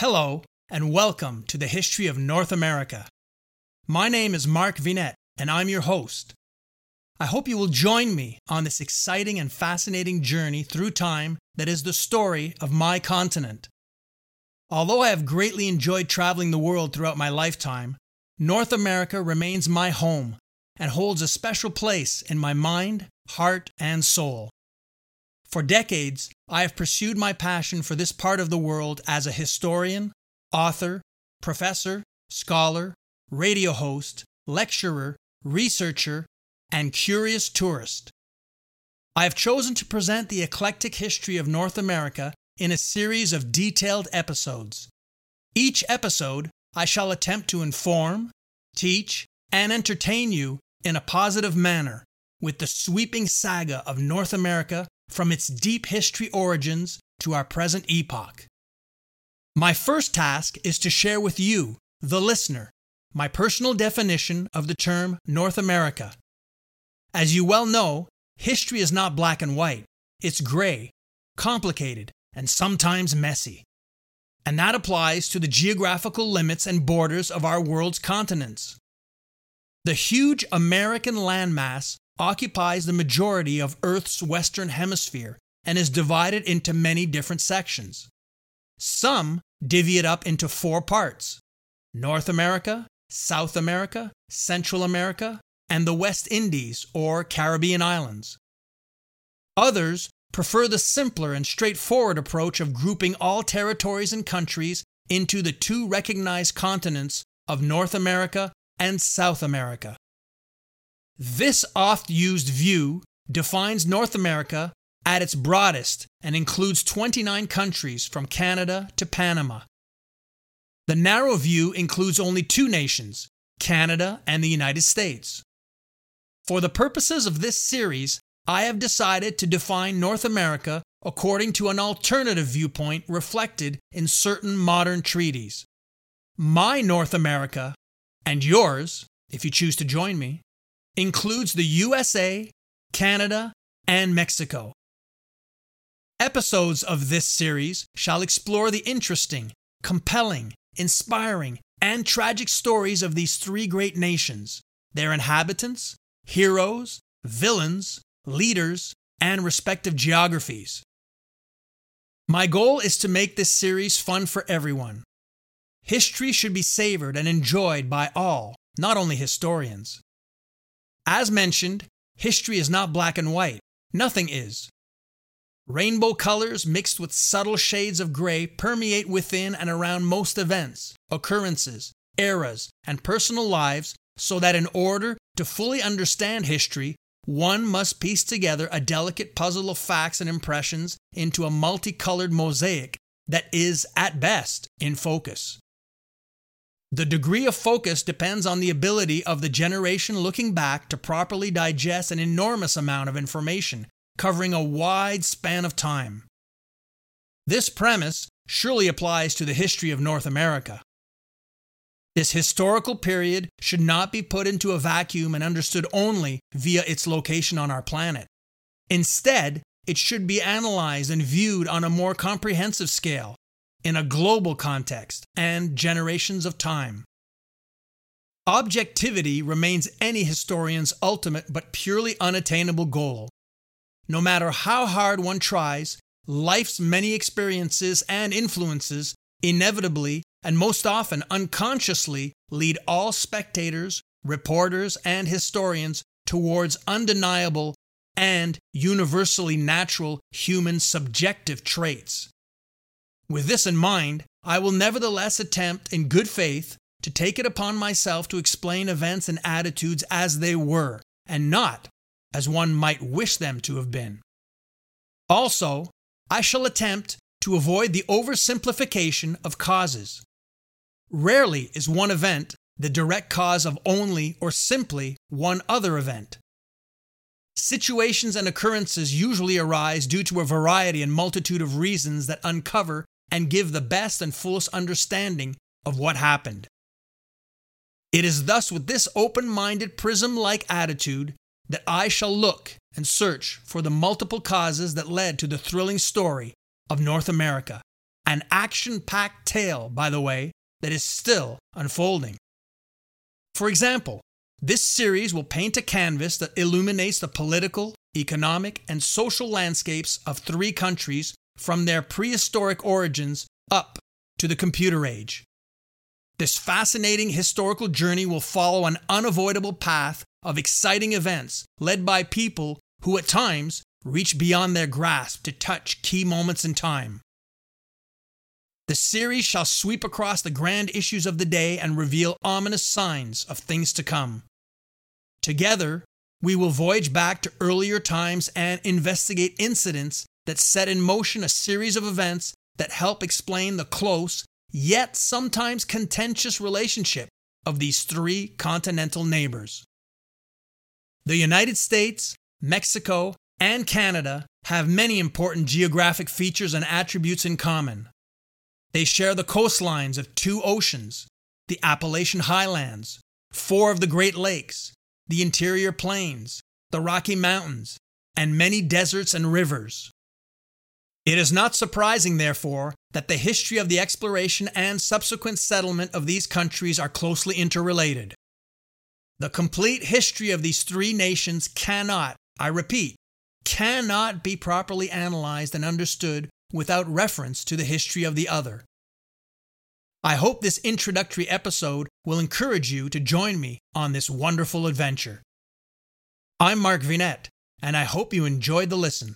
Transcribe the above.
Hello, and welcome to the History of North America. My name is Mark Vinet, and I'm your host. I hope you will join me on this exciting and fascinating journey through time that is the story of my continent. Although I have greatly enjoyed traveling the world throughout my lifetime, North America remains my home and holds a special place in my mind, heart, and soul. For decades, I have pursued my passion for this part of the world as a historian, author, professor, scholar, radio host, lecturer, researcher, and curious tourist. I have chosen to present the eclectic history of North America in a series of detailed episodes. Each episode, I shall attempt to inform, teach, and entertain you in a positive manner with the sweeping saga of North America from its deep history origins to our present epoch. My first task is to share with you, the listener, my personal definition of the term North America. As you well know, history is not black and white, it's gray, complicated, and sometimes messy. And that applies to the geographical limits and borders of our world's continents. The huge American landmass occupies the majority of Earth's western hemisphere and is divided into many different sections. Some divvy it up into four parts North America, South America, Central America, and the West Indies or Caribbean islands. Others prefer the simpler and straightforward approach of grouping all territories and countries into the two recognized continents of North America and South America. This oft used view defines North America at its broadest and includes 29 countries from Canada to Panama. The narrow view includes only two nations, Canada and the United States. For the purposes of this series, I have decided to define North America according to an alternative viewpoint reflected in certain modern treaties. My North America, and yours, if you choose to join me, includes the USA, Canada, and Mexico. Episodes of this series shall explore the interesting, compelling, inspiring, and tragic stories of these three great nations, their inhabitants, heroes, villains, leaders, and respective geographies. My goal is to make this series fun for everyone. History should be savored and enjoyed by all, not only historians. As mentioned, history is not black and white. Nothing is. Rainbow colors mixed with subtle shades of gray permeate within and around most events, occurrences, eras, and personal lives so that in order to fully understand history, one must piece together a delicate puzzle of facts and impressions into a multicolored mosaic that is, at best, in focus. The degree of focus depends on the ability of the generation looking back to properly digest an enormous amount of information covering a wide span of time. This premise surely applies to the history of North America. This historical period should not be put into a vacuum and understood only via its location on our planet. Instead, it should be analyzed and viewed on a more comprehensive scale, in a global context and generations of time. Objectivity remains any historian's ultimate but purely unattainable goal. No matter how hard one tries, life's many experiences and influences inevitably and most often unconsciously lead all spectators, reporters, and historians towards undeniable and universally natural human subjective traits. With this in mind, I will nevertheless attempt in good faith to take it upon myself to explain events and attitudes as they were, and not as one might wish them to have been. Also, I shall attempt to avoid the oversimplification of causes. Rarely is one event the direct cause of only or simply one other event. Situations and occurrences usually arise due to a variety and multitude of reasons that uncover and give the best and fullest understanding of what happened. It is thus with this open minded prism like attitude that I shall look and search for the multiple causes that led to the thrilling story of North America An action packed tale, by the way, that is still unfolding. For example, this series will paint a canvas that illuminates the political, economic, and social landscapes of three countries from their prehistoric origins up to the computer age. This fascinating historical journey will follow an unavoidable path of exciting events led by people who at times reach beyond their grasp to touch key moments in time. The series shall sweep across the grand issues of the day and reveal ominous signs of things to come. Together, we will voyage back to earlier times and investigate incidents that set in motion a series of events that help explain the close, yet sometimes contentious relationship of these three continental neighbors. The United States, Mexico, and Canada have many important geographic features and attributes in common. They share the coastlines of two oceans, the Appalachian Highlands, four of the Great Lakes, the interior plains, the Rocky Mountains, and many deserts and rivers. It is not surprising, therefore, that the history of the exploration and subsequent settlement of these countries are closely interrelated. The complete history of these three nations cannot, I repeat, cannot be properly analyzed and understood without reference to the history of the other. I hope this introductory episode will encourage you to join me on this wonderful adventure. I'm Mark Vinet, and I hope you enjoyed the listen.